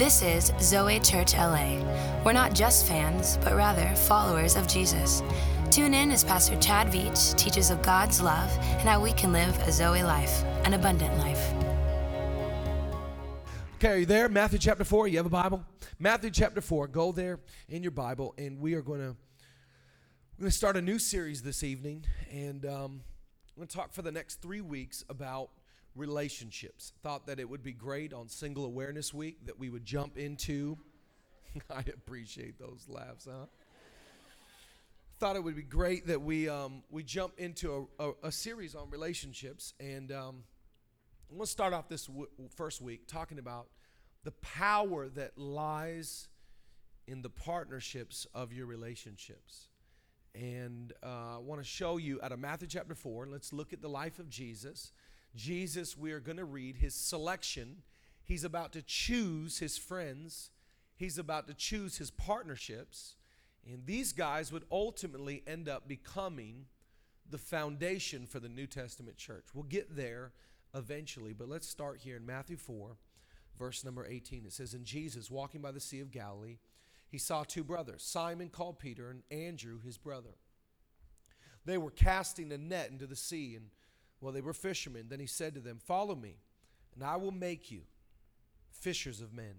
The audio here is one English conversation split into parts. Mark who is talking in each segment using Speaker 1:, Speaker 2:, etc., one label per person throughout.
Speaker 1: This is Zoe Church LA. We're not just fans, but rather followers of Jesus. Tune in as Pastor Chad Veach teaches of God's love and how we can live a Zoe life, an abundant life.
Speaker 2: Okay, are you there? Matthew chapter 4. You have a Bible? Matthew chapter 4. Go there in your Bible, and we are going to we're going to start a new series this evening, and um, I'm going to talk for the next three weeks about relationships. Thought that it would be great on Single Awareness Week that we would jump into. I appreciate those laughs, huh? Thought it would be great that we um, we jump into a, a, a, series on relationships, and um, I'm going to start off this w- first week talking about the power that lies in the partnerships of your relationships. And uh, I want to show you out of Matthew chapter 4. Let's look at the life of Jesus. Jesus, we are going to read his selection. He's about to choose his friends, he's about to choose his partnerships. And these guys would ultimately end up becoming the foundation for the New Testament church. We'll get there eventually, but let's start here in Matthew 4, verse number 18. It says, And Jesus, walking by the Sea of Galilee, he saw two brothers, Simon called Peter and Andrew his brother. They were casting a net into the sea, and well, they were fishermen. Then he said to them, Follow me, and I will make you fishers of men.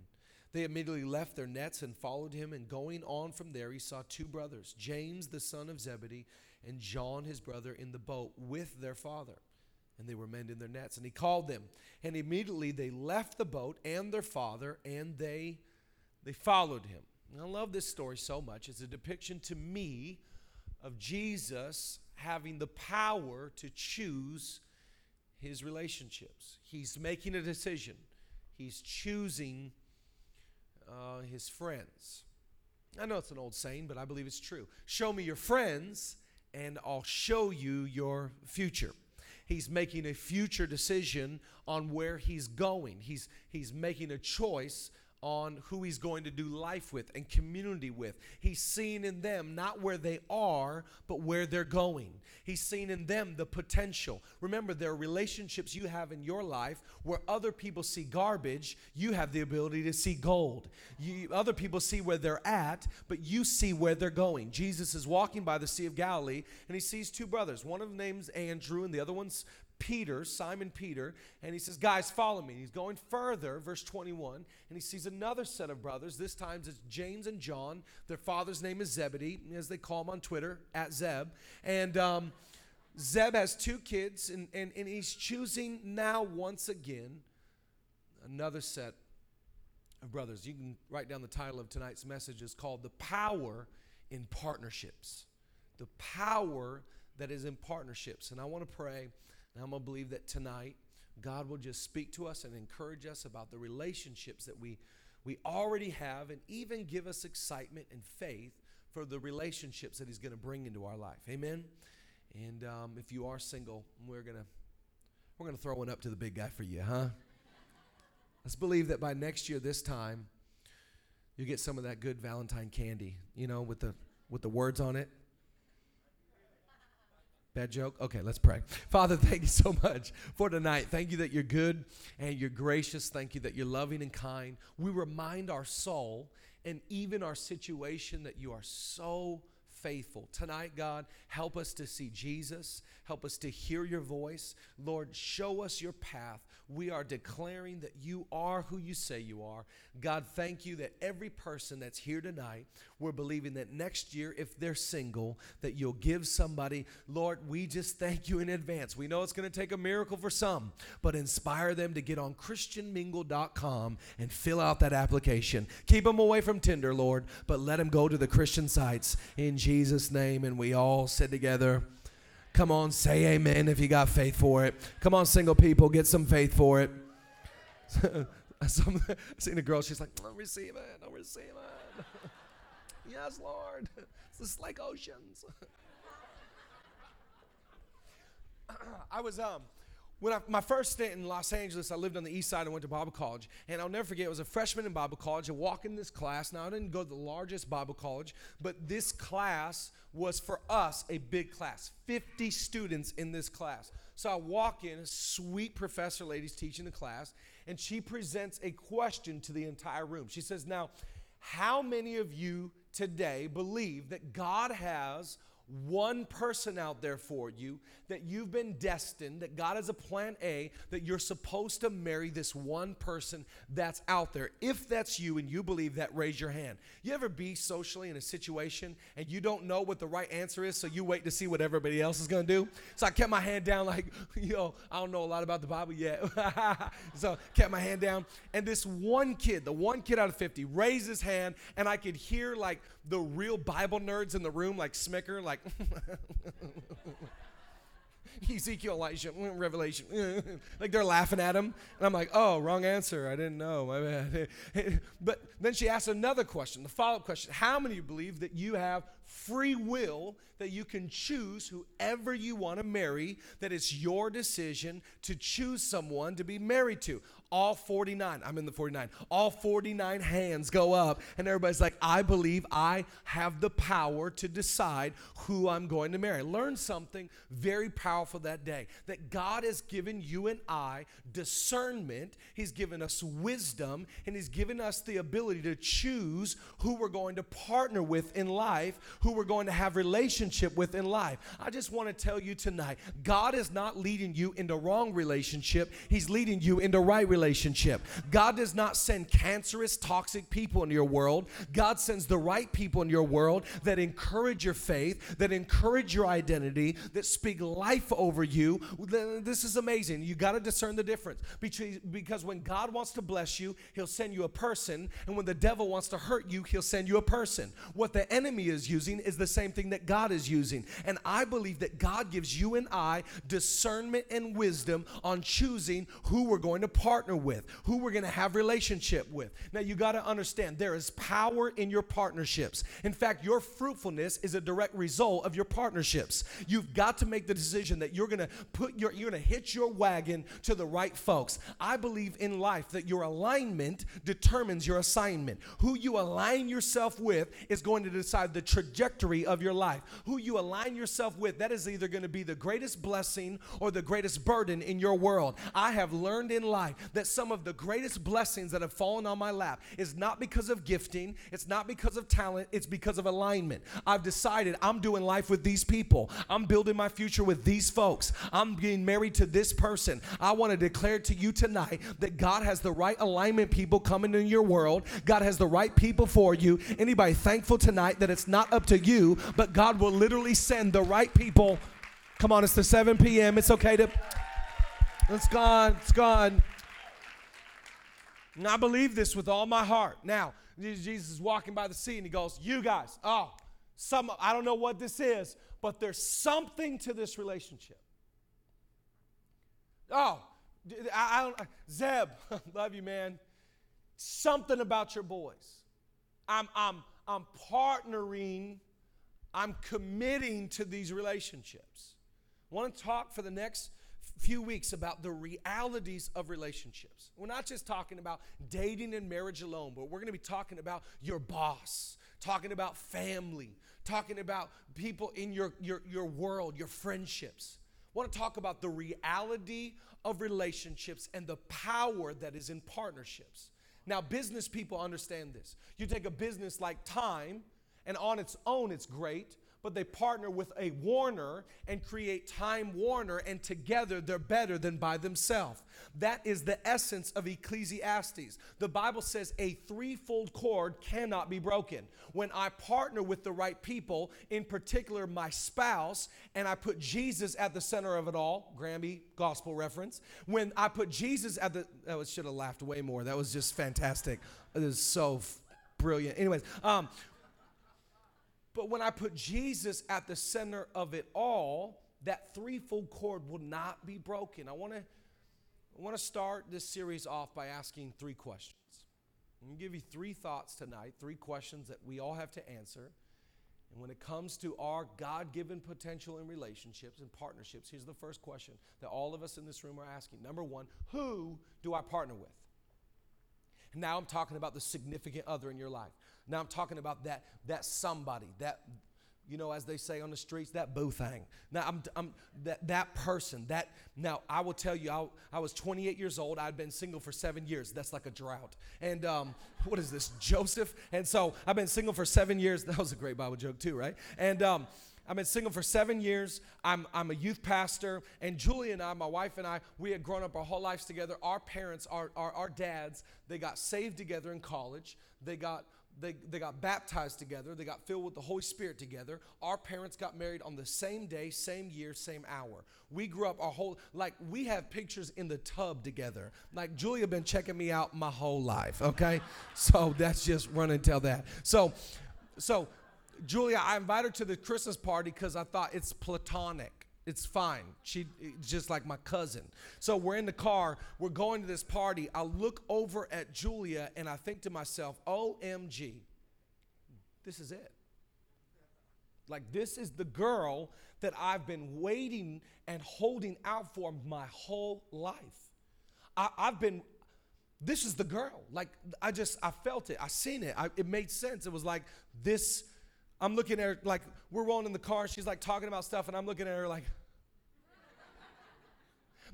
Speaker 2: They immediately left their nets and followed him, and going on from there, he saw two brothers, James the son of Zebedee, and John his brother, in the boat with their father. And they were mending their nets. And he called them. And immediately they left the boat and their father, and they, they followed him. And I love this story so much. It's a depiction to me of Jesus having the power to choose his relationships. He's making a decision, he's choosing uh, his friends. I know it's an old saying, but I believe it's true. Show me your friends, and I'll show you your future. He's making a future decision on where he's going. He's, he's making a choice on who he's going to do life with and community with. He's seeing in them not where they are, but where they're going. He's seeing in them the potential. Remember, there are relationships you have in your life where other people see garbage, you have the ability to see gold. You, other people see where they're at, but you see where they're going. Jesus is walking by the Sea of Galilee and he sees two brothers. One of them name's Andrew and the other one's Peter, Simon Peter, and he says, Guys, follow me. He's going further, verse 21, and he sees another set of brothers. This time it's James and John. Their father's name is Zebedee, as they call him on Twitter, at Zeb. And um, Zeb has two kids, and, and, and he's choosing now, once again, another set of brothers. You can write down the title of tonight's message is called The Power in Partnerships. The power that is in partnerships. And I want to pray and I'm going to believe that tonight God will just speak to us and encourage us about the relationships that we, we already have and even give us excitement and faith for the relationships that He's going to bring into our life. Amen? And um, if you are single, we're going to we're going to throw one up to the big guy for you, huh? Let's believe that by next year, this time, you get some of that good Valentine candy, you know, with the with the words on it. Bad joke? Okay, let's pray. Father, thank you so much for tonight. Thank you that you're good and you're gracious. Thank you that you're loving and kind. We remind our soul and even our situation that you are so faithful. Tonight, God, help us to see Jesus. Help us to hear your voice. Lord, show us your path. We are declaring that you are who you say you are. God, thank you that every person that's here tonight, we're believing that next year, if they're single, that you'll give somebody. Lord, we just thank you in advance. We know it's going to take a miracle for some, but inspire them to get on ChristianMingle.com and fill out that application. Keep them away from Tinder, Lord, but let them go to the Christian sites in Jesus' name. And we all said together, Come on, say amen if you got faith for it. Come on, single people, get some faith for it. I seen a girl, she's like, I'm receiving, I'm receiving. yes, Lord. It's like oceans. I was um when I, my first stint in Los Angeles, I lived on the east side and went to Bible college. And I'll never forget, I was a freshman in Bible college. I walk in this class. Now, I didn't go to the largest Bible college, but this class was for us a big class 50 students in this class. So I walk in, a sweet professor lady's teaching the class, and she presents a question to the entire room. She says, Now, how many of you today believe that God has one person out there for you, that you've been destined, that God has a plan A, that you're supposed to marry this one person that's out there. If that's you and you believe that, raise your hand. You ever be socially in a situation and you don't know what the right answer is, so you wait to see what everybody else is gonna do? So I kept my hand down, like, yo, I don't know a lot about the Bible yet. so kept my hand down. And this one kid, the one kid out of 50, raised his hand, and I could hear like the real Bible nerds in the room, like Smicker, like, Ezekiel, Elijah, Revelation. like they're laughing at him. And I'm like, oh, wrong answer. I didn't know. My bad. but then she asked another question, the follow up question How many believe that you have free will that you can choose whoever you want to marry, that it's your decision to choose someone to be married to? All 49, I'm in the 49, all 49 hands go up, and everybody's like, I believe I have the power to decide who I'm going to marry. Learn something very powerful that day that God has given you and I discernment, He's given us wisdom, and He's given us the ability to choose who we're going to partner with in life, who we're going to have relationship with in life. I just want to tell you tonight, God is not leading you into wrong relationship, He's leading you into right relationship relationship. God does not send cancerous, toxic people into your world. God sends the right people in your world that encourage your faith, that encourage your identity, that speak life over you. This is amazing. You got to discern the difference because when God wants to bless you, He'll send you a person, and when the devil wants to hurt you, He'll send you a person. What the enemy is using is the same thing that God is using. And I believe that God gives you and I discernment and wisdom on choosing who we're going to partner partner with, who we're going to have relationship with. Now you got to understand there is power in your partnerships. In fact, your fruitfulness is a direct result of your partnerships. You've got to make the decision that you're going to put your you're going to hitch your wagon to the right folks. I believe in life that your alignment determines your assignment. Who you align yourself with is going to decide the trajectory of your life. Who you align yourself with, that is either going to be the greatest blessing or the greatest burden in your world. I have learned in life that that some of the greatest blessings that have fallen on my lap is not because of gifting, it's not because of talent, it's because of alignment. I've decided I'm doing life with these people. I'm building my future with these folks. I'm getting married to this person. I want to declare to you tonight that God has the right alignment people coming in your world. God has the right people for you. Anybody thankful tonight that it's not up to you, but God will literally send the right people. Come on, it's the 7 p.m. It's okay to. It's gone. It's gone. And I believe this with all my heart. Now, Jesus is walking by the sea and he goes, You guys, oh, some, I don't know what this is, but there's something to this relationship. Oh, I, I don't, uh, Zeb, love you, man. Something about your boys. I'm, I'm, I'm partnering, I'm committing to these relationships. Want to talk for the next few weeks about the realities of relationships. We're not just talking about dating and marriage alone, but we're going to be talking about your boss, talking about family, talking about people in your, your, your world, your friendships. I want to talk about the reality of relationships and the power that is in partnerships. Now, business people understand this. You take a business like time, and on its own, it's great but they partner with a Warner and create Time Warner, and together they're better than by themselves. That is the essence of Ecclesiastes. The Bible says a threefold cord cannot be broken. When I partner with the right people, in particular my spouse, and I put Jesus at the center of it all, Grammy gospel reference. When I put Jesus at the, I oh, should have laughed way more. That was just fantastic. It is so brilliant. Anyways, um, but when I put Jesus at the center of it all, that threefold cord will not be broken. I want to I want to start this series off by asking three questions. I'm going to give you three thoughts tonight, three questions that we all have to answer. And when it comes to our God given potential in relationships and partnerships, here's the first question that all of us in this room are asking. Number one, who do I partner with? And now I'm talking about the significant other in your life. Now I'm talking about that, that somebody, that you know, as they say on the streets, that boo thing. Now, I'm, I'm that, that person, that, now I will tell you, I, I was 28 years old. I'd been single for seven years. That's like a drought. And um, what is this, Joseph? And so I've been single for seven years. That was a great Bible joke, too, right? And, um, I've been single for seven years. I'm, I'm a youth pastor. And Julia and I, my wife and I, we had grown up our whole lives together. Our parents, our, our, our dads, they got saved together in college. They got they, they got baptized together. They got filled with the Holy Spirit together. Our parents got married on the same day, same year, same hour. We grew up our whole, like, we have pictures in the tub together. Like, Julia been checking me out my whole life, okay? so that's just run and tell that. So, so, Julia, I invited her to the Christmas party because I thought it's platonic. It's fine. She just like my cousin. So we're in the car. We're going to this party. I look over at Julia and I think to myself, "OMG, this is it." Like this is the girl that I've been waiting and holding out for my whole life. I, have been. This is the girl. Like I just I felt it. I seen it. I, it made sense. It was like this I'm looking at her like we're rolling in the car. She's like talking about stuff, and I'm looking at her like.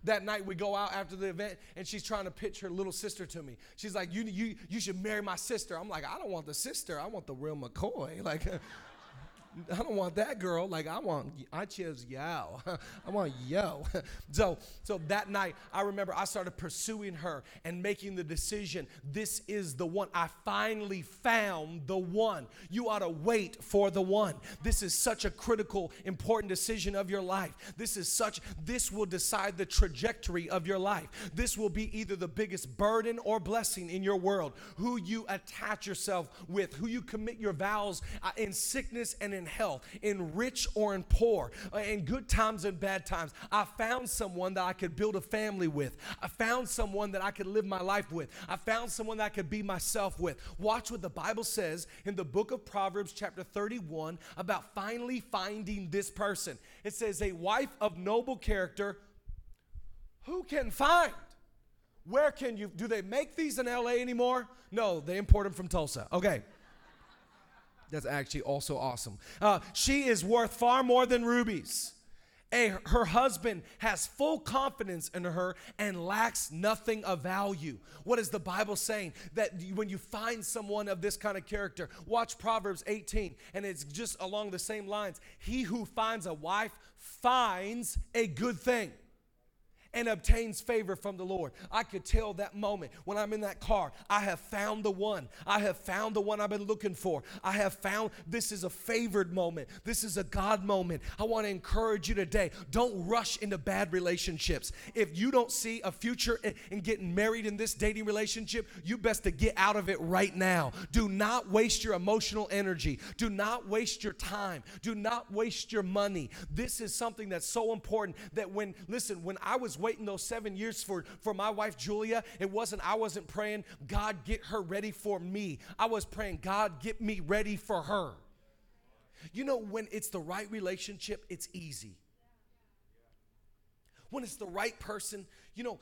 Speaker 2: that night we go out after the event, and she's trying to pitch her little sister to me. She's like, "You, you, you should marry my sister." I'm like, "I don't want the sister. I want the real McCoy." Like. I don't want that girl. Like I want, I choose yo. I want yo. so, so that night, I remember I started pursuing her and making the decision. This is the one. I finally found the one. You ought to wait for the one. This is such a critical, important decision of your life. This is such. This will decide the trajectory of your life. This will be either the biggest burden or blessing in your world. Who you attach yourself with, who you commit your vows uh, in sickness and in health, in rich or in poor, uh, in good times and bad times. I found someone that I could build a family with. I found someone that I could live my life with. I found someone that I could be myself with. Watch what the Bible says in the book of Proverbs, chapter 31, about finally finding this person. It says, A wife of noble character, who can find? Where can you? Do they make these in LA anymore? No, they import them from Tulsa. Okay. That's actually also awesome. Uh, she is worth far more than rubies. A, her husband has full confidence in her and lacks nothing of value. What is the Bible saying? That when you find someone of this kind of character, watch Proverbs 18, and it's just along the same lines. He who finds a wife finds a good thing and obtains favor from the Lord. I could tell that moment when I'm in that car, I have found the one. I have found the one I've been looking for. I have found this is a favored moment. This is a God moment. I want to encourage you today don't rush into bad relationships. If you don't see a future in, in getting married in this dating relationship, you best to get out of it right now. Do not waste your emotional energy. Do not waste your time. Do not waste your money. This is something that's so important that when, listen, when I was waiting those seven years for, for my wife Julia, it wasn't, I wasn't praying, God, get her ready for me. I was praying, God, get me ready for her. You know, when it's the right relationship, it's easy. When it's the right person, you know,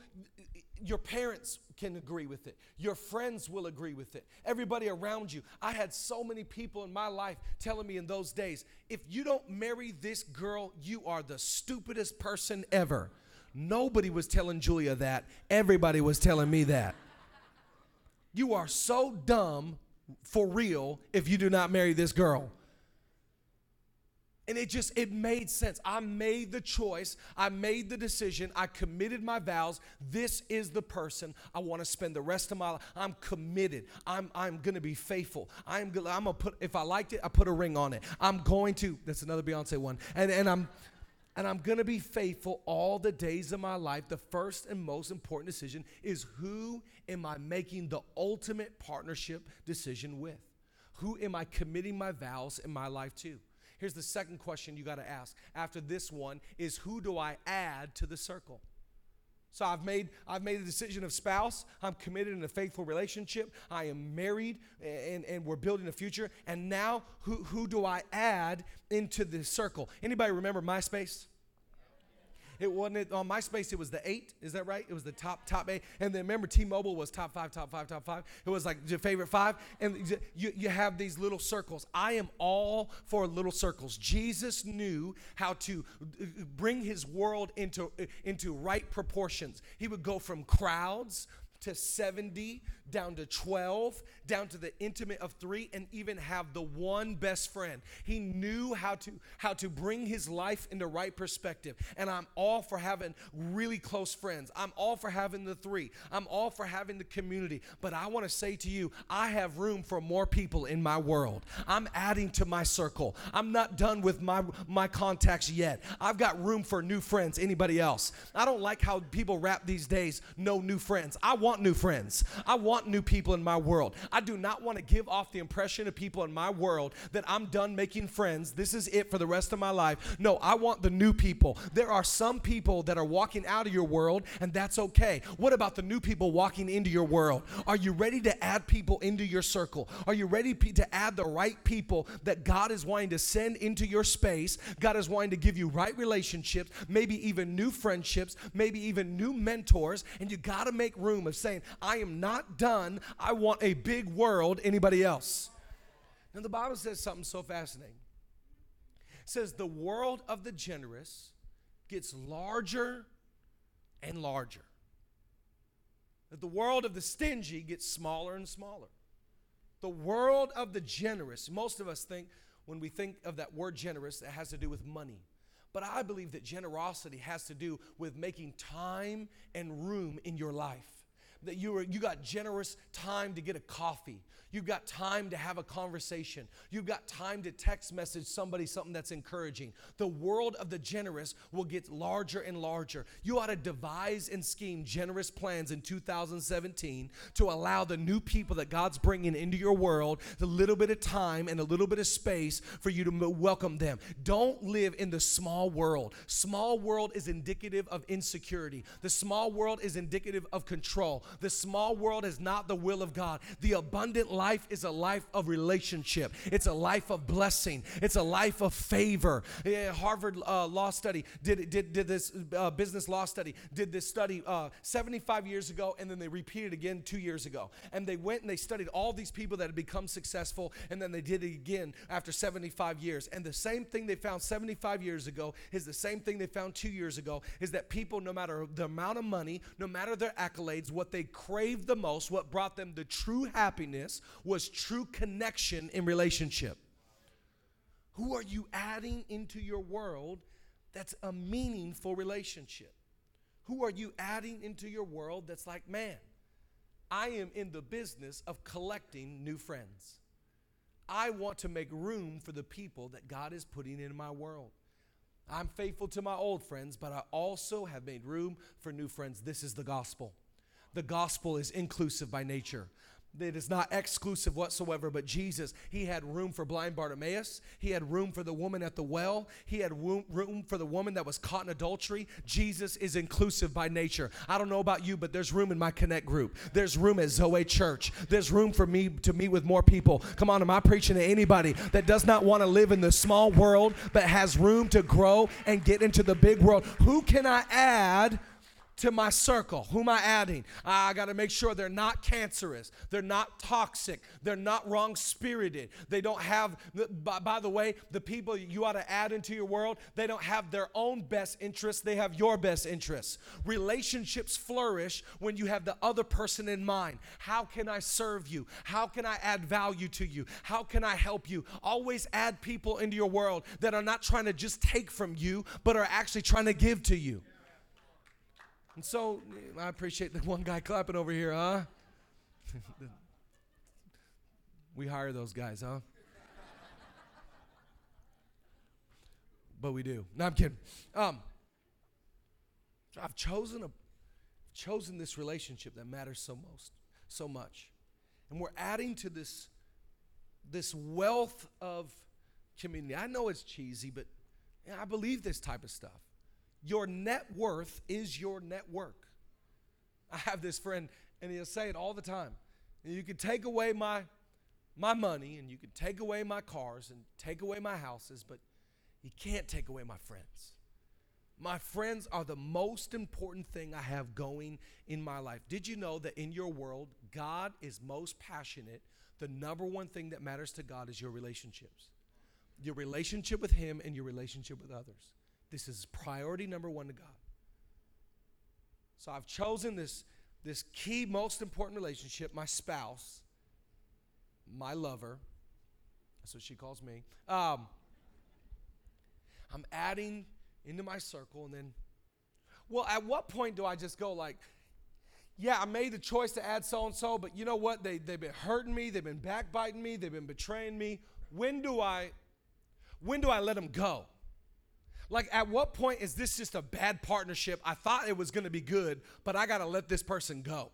Speaker 2: your parents can agree with it. Your friends will agree with it. Everybody around you. I had so many people in my life telling me in those days if you don't marry this girl, you are the stupidest person ever. Nobody was telling Julia that. Everybody was telling me that. You are so dumb for real if you do not marry this girl. And it just it made sense. I made the choice. I made the decision. I committed my vows. This is the person I want to spend the rest of my life. I'm committed. I'm I'm to be faithful. I'm gonna, I'm to put if I liked it, I put a ring on it. I'm going to That's another Beyonce one. And and I'm and I'm going to be faithful all the days of my life. The first and most important decision is who am I making the ultimate partnership decision with? Who am I committing my vows in my life to? Here's the second question you got to ask after this one is who do I add to the circle? So I've made I've made a decision of spouse. I'm committed in a faithful relationship. I am married and, and we're building a future. And now who, who do I add into the circle? Anybody remember MySpace? It wasn't it, on MySpace. It was the eight. Is that right? It was the top top eight. And then remember, T-Mobile was top five, top five, top five. It was like your favorite five. And you you have these little circles. I am all for little circles. Jesus knew how to uh, bring His world into into right proportions. He would go from crowds to 70, down to 12, down to the intimate of three, and even have the one best friend. He knew how to how to bring his life into right perspective. And I'm all for having really close friends. I'm all for having the three. I'm all for having the community. But I want to say to you, I have room for more people in my world. I'm adding to my circle. I'm not done with my my contacts yet. I've got room for new friends. Anybody else? I don't like how people rap these days, no new friends. I want new friends. I want new people in my world. I do not want to give off the impression of people in my world that I'm done making friends. This is it for the rest of my life. No, I want the new people. There are some people that are walking out of your world, and that's okay. What about the new people walking into your world? Are you ready to add people into your circle? Are you ready to add the right people that God is wanting to send into your space? God is wanting to give you right relationships, maybe even new friendships, maybe even new mentors, and you got to make room of saying, I am not done. I want a big world. Anybody else? Now, the Bible says something so fascinating. It says, The world of the generous gets larger and larger. That the world of the stingy gets smaller and smaller. The world of the generous, most of us think when we think of that word generous, it has to do with money. But I believe that generosity has to do with making time and room in your life that you, were, you got generous time to get a coffee. You've got time to have a conversation. You've got time to text message somebody something that's encouraging. The world of the generous will get larger and larger. You ought to devise and scheme generous plans in 2017 to allow the new people that God's bringing into your world a little bit of time and a little bit of space for you to welcome them. Don't live in the small world. Small world is indicative of insecurity. The small world is indicative of control. The small world is not the will of God. The abundant life is a life of relationship, it's a life of blessing, it's a life of favor. Yeah, Harvard uh, Law Study did, did, did this uh, business law study, did this study uh, 75 years ago, and then they repeated again two years ago. And they went and they studied all these people that had become successful, and then they did it again after 75 years. And the same thing they found 75 years ago is the same thing they found two years ago is that people, no matter the amount of money, no matter their accolades, what they craved the most, what brought them the true happiness, was true connection in relationship. Who are you adding into your world that's a meaningful relationship? Who are you adding into your world that's like, man, I am in the business of collecting new friends. I want to make room for the people that God is putting in my world. I'm faithful to my old friends, but I also have made room for new friends. This is the gospel. The gospel is inclusive by nature. It is not exclusive whatsoever, but Jesus, He had room for blind Bartimaeus. He had room for the woman at the well. He had room, for the woman that was caught in adultery. Jesus is inclusive by nature. I don't know about you, but there's room in my Connect group. There's room at Zoe Church. There's room for me to meet with more people. Come on, am I preaching to anybody that does not want to live in the small world, but has room to grow and get into the big world? Who can I add? To my circle. Who am I adding? I got to make sure they're not cancerous. They're not toxic. They're not wrong spirited. They don't have, by, by, the way, the people you ought to add into your world, they don't have their own best interests. They have your best interests. Relationships flourish when you have the other person in mind. How can I serve you? How can I add value to you? How can I help you? Always add people into your world that are not trying to just take from you, but are actually trying to give to you. And so I appreciate the one guy clapping over here, huh? we hire those guys, huh? but we do. No, I'm kidding. Um, I've chosen a chosen this relationship that matters so most, so much. And we're adding to this this wealth of community. I know it's cheesy, but I believe this type of stuff. Your net worth is your network. I have this friend, and he'll say it all the time. You can take away my, my money, and you can take away my cars, and take away my houses, but you can't take away my friends. My friends are the most important thing I have going in my life. Did you know that in your world, God is most passionate? The number one thing that matters to God is your relationships. Your relationship with Him and your relationship with others. This is priority number one to God. So I've chosen this, this key, most important relationship, my spouse, my lover. That's what she calls me. Um, I'm adding into my circle, and then, well, at what point do I just go like, yeah, I made the choice to add so and so, but you know what? They, they've been hurting me, they've been backbiting me, they've been betraying me. When do I, when do I let them go? Like, at what point is this just a bad partnership? I thought it was gonna be good, but I gotta let this person go.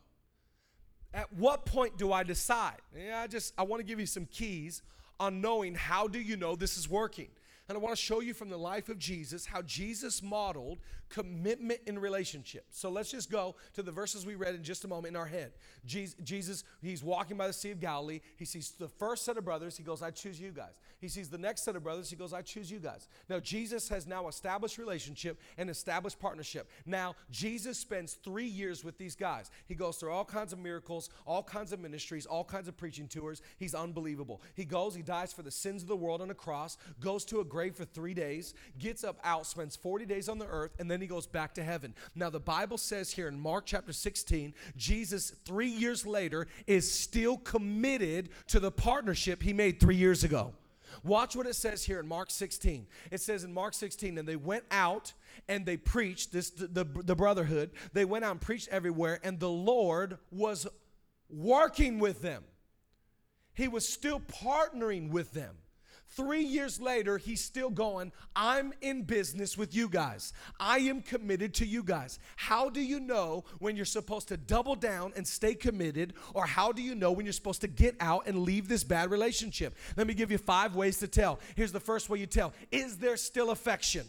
Speaker 2: At what point do I decide? Yeah, I just, I wanna give you some keys on knowing how do you know this is working. And I want to show you from the life of Jesus how Jesus modeled commitment in relationship. So let's just go to the verses we read in just a moment in our head. Jesus, he's walking by the Sea of Galilee. He sees the first set of brothers. He goes, I choose you guys. He sees the next set of brothers. He goes, I choose you guys. Now, Jesus has now established relationship and established partnership. Now, Jesus spends three years with these guys. He goes through all kinds of miracles, all kinds of ministries, all kinds of preaching tours. He's unbelievable. He goes, he dies for the sins of the world on a cross, goes to a grave for three days, gets up out, spends 40 days on the earth, and then he goes back to heaven. Now, the Bible says here in Mark chapter 16, Jesus, three years later, is still committed to the partnership he made three years ago. Watch what it says here in Mark 16. It says in Mark 16, and they went out and they preached this the, the, the, brotherhood. They went out and preached everywhere, and the Lord was working with them. He was still partnering with them. Three years later, he's still going, I'm in business with you guys. I am committed to you guys. How do you know when you're supposed to double down and stay committed? Or how do you know when you're supposed to get out and leave this bad relationship? Let me give you five ways to tell. Here's the first way you tell Is there still affection?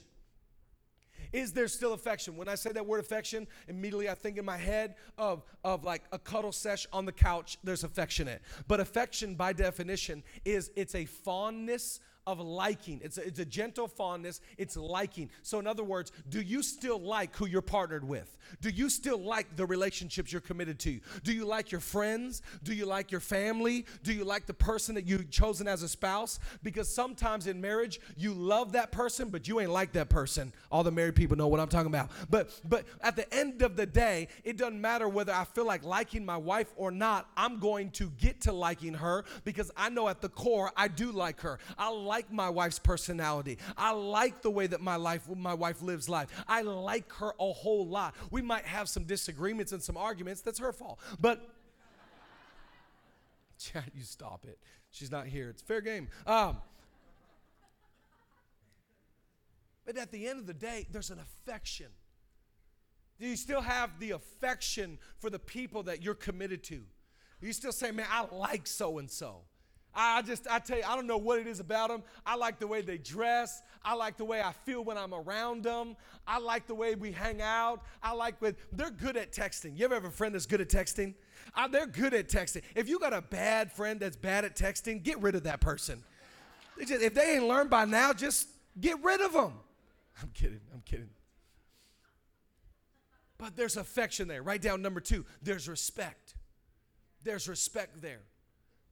Speaker 2: Is there still affection? When I say that word affection, immediately I think in my head of, of like a cuddle sesh on the couch, there's affectionate. But affection, by definition, is it's a fondness of liking. It's a, it's a gentle fondness, it's liking. So, in other words, do you still like who you're partnered with? Do you still like the relationships you're committed to? Do you like your friends? Do you like your family? Do you like the person that you've chosen as a spouse? Because sometimes in marriage, you love that person, but you ain't like that person. All the married people know what I'm talking about. But but at the end of the day, it doesn't matter whether I feel like liking my wife or not. I'm going to get to liking her because I know at the core I do like her. I like my wife's personality. I like the way that my life my wife lives life. I like her a whole lot. We might have some disagreements and some arguments. That's her fault. But Chad, you stop it. She's not here. It's fair game. Um, but at the end of the day, there's an affection. Do you still have the affection for the people that you're committed to? You still say, man, I like so and so. I just, I tell you, I don't know what it is about them. I like the way they dress. I like the way I feel when I'm around them. I like the way we hang out. I like when they're good at texting. You ever have a friend that's good at texting? Uh, they're good at texting. If you got a bad friend that's bad at texting, get rid of that person. Just, if they ain't learned by now, just get rid of them. I'm kidding. I'm kidding. But there's affection there. Write down number two. There's respect. There's respect there.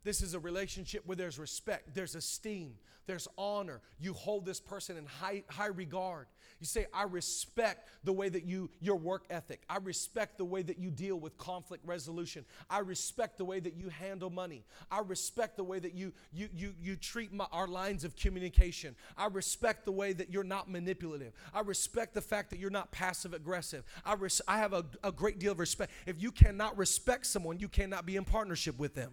Speaker 2: This is a relationship where there's respect, there's esteem, there's honor. You hold this person in high, high regard. You say, I respect the way that you, your work ethic. I respect the way that you deal with conflict resolution. I respect the way that you handle money. I respect the way that you, you, you, you treat my, our lines of communication. I respect the way that you're not manipulative. I respect the fact that you're not passive aggressive. I, res- I have a, a great deal of respect. If you cannot respect someone, you cannot be in partnership with them.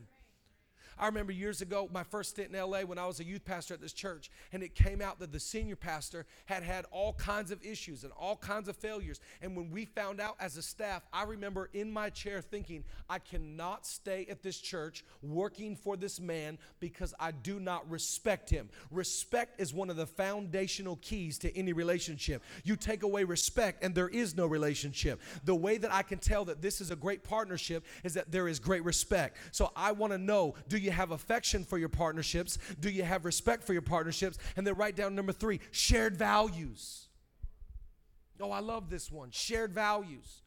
Speaker 2: I remember years ago, my first stint in LA when I was a youth pastor at this church, and it came out that the senior pastor had had all kinds of issues and all kinds of failures. And when we found out as a staff, I remember in my chair thinking, I cannot stay at this church working for this man because I do not respect him. Respect is one of the foundational keys to any relationship. You take away respect, and there is no relationship. The way that I can tell that this is a great partnership is that there is great respect. So I want to know do you you have affection for your partnerships? Do you have respect for your partnerships? And then write down number three shared values. Oh, I love this one. Shared values.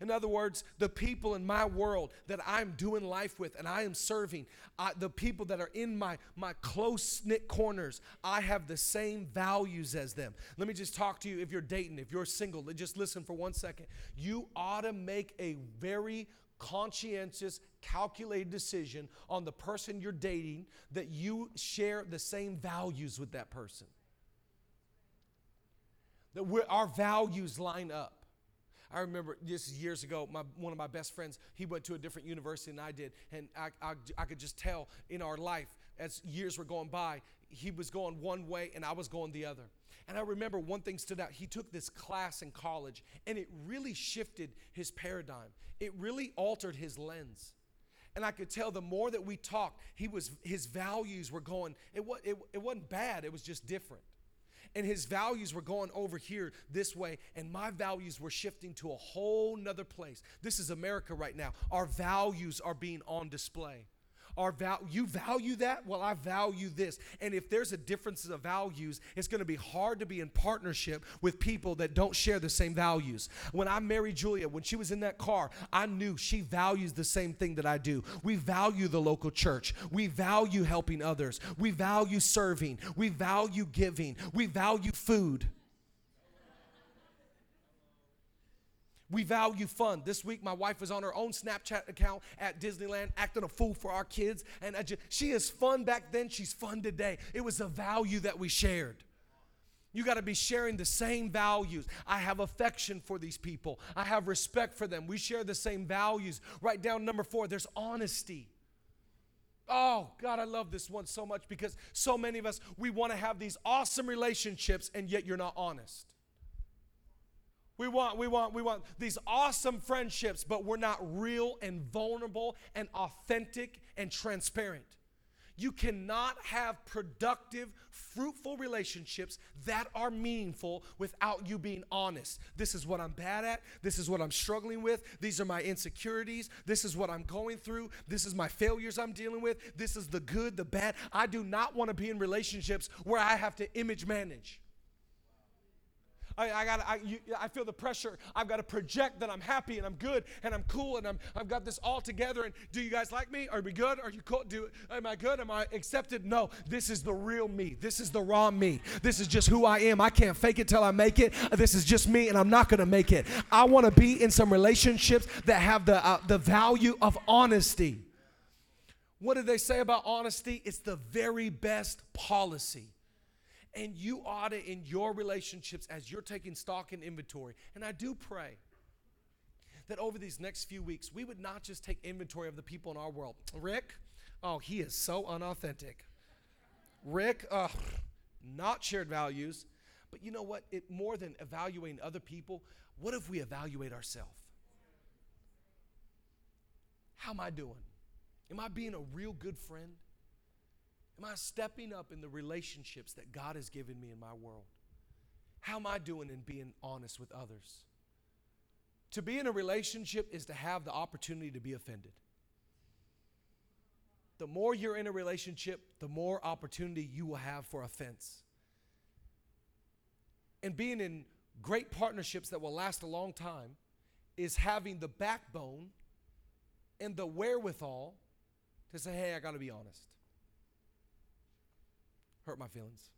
Speaker 2: In other words, the people in my world that I'm doing life with and I am serving, I, the people that are in my, my close knit corners, I have the same values as them. Let me just talk to you if you're dating, if you're single, just listen for one second. You ought to make a very conscientious, calculated decision on the person you're dating that you share the same values with that person. That our values line up. I remember this years ago, my, one of my best friends, he went to a different university than I did. And I, I, I could just tell in our life, as years were going by, he was going one way and I was going the other. And I remember one thing stood out. He took this class in college and it really shifted his paradigm. It really altered his lens. And I could tell the more that we talked, he was his values were going, it, was, it, it wasn't bad, it was just different and his values were going over here this way, and my values were shifting to a whole nother place. This is America right now. Our values are being on display. Our you value that? Well, I value this. And if there's a difference of values, it's going to be hard to be in partnership with people that don't share the same values. When I married Julia, when she was in that car, I knew she values the same thing that I do. We value the local church. We value helping others. We value serving. We value giving. We value food. We value fun. This week, my wife was on her own Snapchat account at Disneyland acting a fool for our kids. And just, she is fun back then, she's fun today. It was a value that we shared. You got to be sharing the same values. I have affection for these people, I have respect for them. We share the same values. Write down number four there's honesty. Oh, God, I love this one so much because so many of us, we want to have these awesome relationships and yet you're not honest. We want, we want, we want these awesome friendships, but we're not real and vulnerable and authentic and transparent. You cannot have productive, fruitful relationships that are meaningful without you being honest. This is what I'm bad at. This is what I'm struggling with. These are my insecurities. This is what I'm going through. This is my failures I'm dealing with. This is the good, the bad. I do not want to be in relationships where I have to image manage. I, I got I, I feel the pressure. I've got to project that I'm happy and I'm good and I'm cool and I'm, I've got this all together. And do you guys like me? Are we good? Are you cool? Do, am I good? Am I accepted? No, this is the real me. This is the raw me. This is just who I am. I can't fake it till I make it. This is just me and I'm not going to make it. I want to be in some relationships that have the, uh, the value of honesty. What do they say about honesty? It's the very best policy. And you ought to, in your relationships, as you're taking stock and inventory, and I do pray that over these next few weeks, we would not just take inventory of the people in our world. Rick, oh, he is so unauthentic. Rick, uh, not shared values. But you know what? It more than evaluating other people, what if we evaluate ourselves? How am I doing? Am I being a real good friend? Am I stepping up in the relationships that God has given me in my world? How am I doing in being honest with others? To be in a relationship is to have the opportunity to be offended. The more you're in a relationship, the more opportunity you will have for offense. And being in great partnerships that will last a long time is having the backbone and the wherewithal to say, hey, I got to be honest hurt my feelings.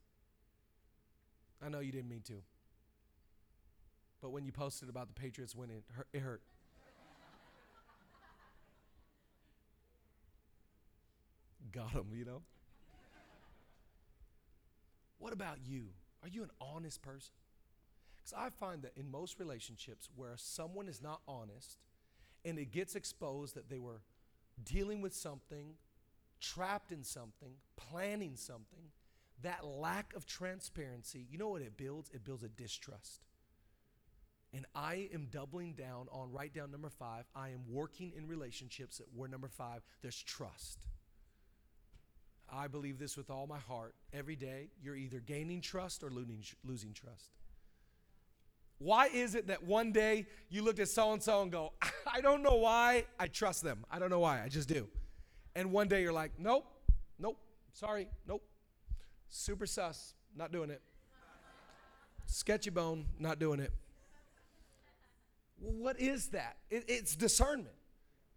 Speaker 2: I know you didn't mean to. But when you posted about the Patriots winning, it hurt. It hurt. Got them, you know? What about you? Are you an honest person? Because I find that in most relationships where someone is not honest and it gets exposed that they were dealing with something, trapped in something, planning something, that lack of transparency, you know what it builds? It builds a distrust. And I am doubling down on, write down number five, I am working in relationships where number five, there's trust. I believe this with all my heart. Every day, you're either gaining trust or losing, losing trust. Why is it that one day you look at so and so and go, I don't know why I trust them. I don't know why. I just do. And one day you're like, nope, nope, sorry, nope, Super sus, not doing it. Sketchy bone, not doing it. What is that? It, it's discernment.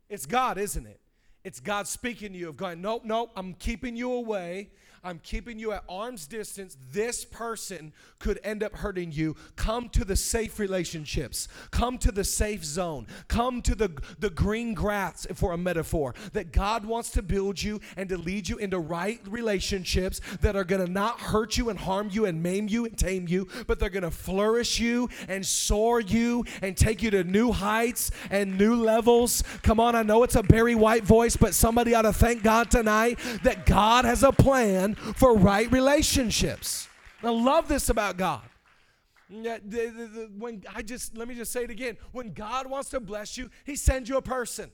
Speaker 2: It's God, isn't it? It's God speaking to you of going, nope, nope, I'm keeping you away. I'm keeping you at arm's distance. This person could end up hurting you. Come to the safe relationships. Come to the safe zone. Come to the, the green grass, for a metaphor, that God wants to build you and to lead you into right relationships that are going to not hurt you and harm you and maim you and tame you, but they're going to flourish you and soar you and take you to new heights and new levels. Come on, I know it's a Barry White voice, but somebody ought to thank God tonight that God has a plan for right relationships. I love this about God. When I just let me just say it again. When God wants to bless you, He sends you a person.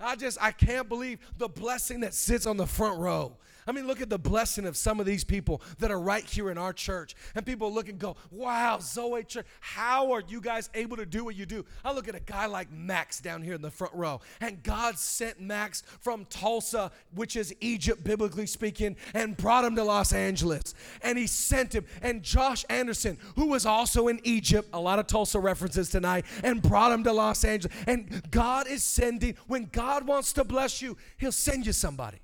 Speaker 2: I just I can't believe the blessing that sits on the front row. I mean, look at the blessing of some of these people that are right here in our church. And people look and go, wow, Zoe Church, how are you guys able to do what you do? I look at a guy like Max down here in the front row. And God sent Max from Tulsa, which is Egypt, biblically speaking, and brought him to Los Angeles. And he sent him. And Josh Anderson, who was also in Egypt, a lot of Tulsa references tonight, and brought him to Los Angeles. And God is sending, when God wants to bless you, he'll send you somebody.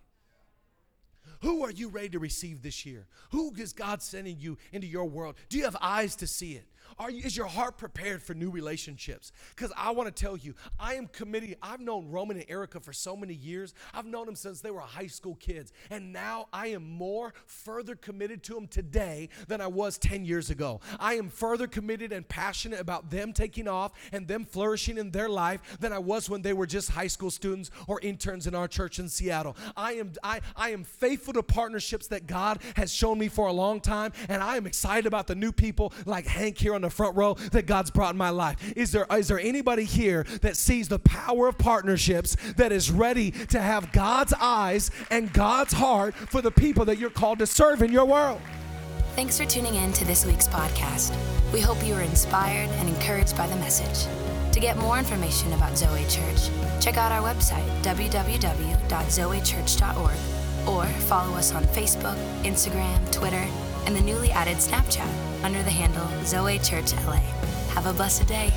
Speaker 2: Who are you ready to receive this year? Who is God sending you into your world? Do you have eyes to see it? Are you, is your heart prepared for new relationships? Because I want to tell you, I am committed. I've known Roman and Erica for so many years. I've known them since they were high school kids. And now I am more further committed to them today than I was 10 years ago. I am further committed and passionate about them taking off and them flourishing in their life than I was when they were just high school students or interns in our church in Seattle. I am, I, I am faithful to partnerships that God has shown me for a long time. And I am excited about the new people like Hank here on the front row that God's brought in my life. Is there, is there anybody here that sees the power of partnerships that is ready to have God's eyes and God's heart for the people that you're called to serve in your world?
Speaker 1: Thanks for tuning in to this week's podcast. We hope you were inspired and encouraged by the message. To get more information about Zoe Church, check out our website, www.zoechurch.org, or follow us on Facebook, Instagram, Twitter, and the newly added Snapchat under the handle Zoe Church LA. Have a blessed day.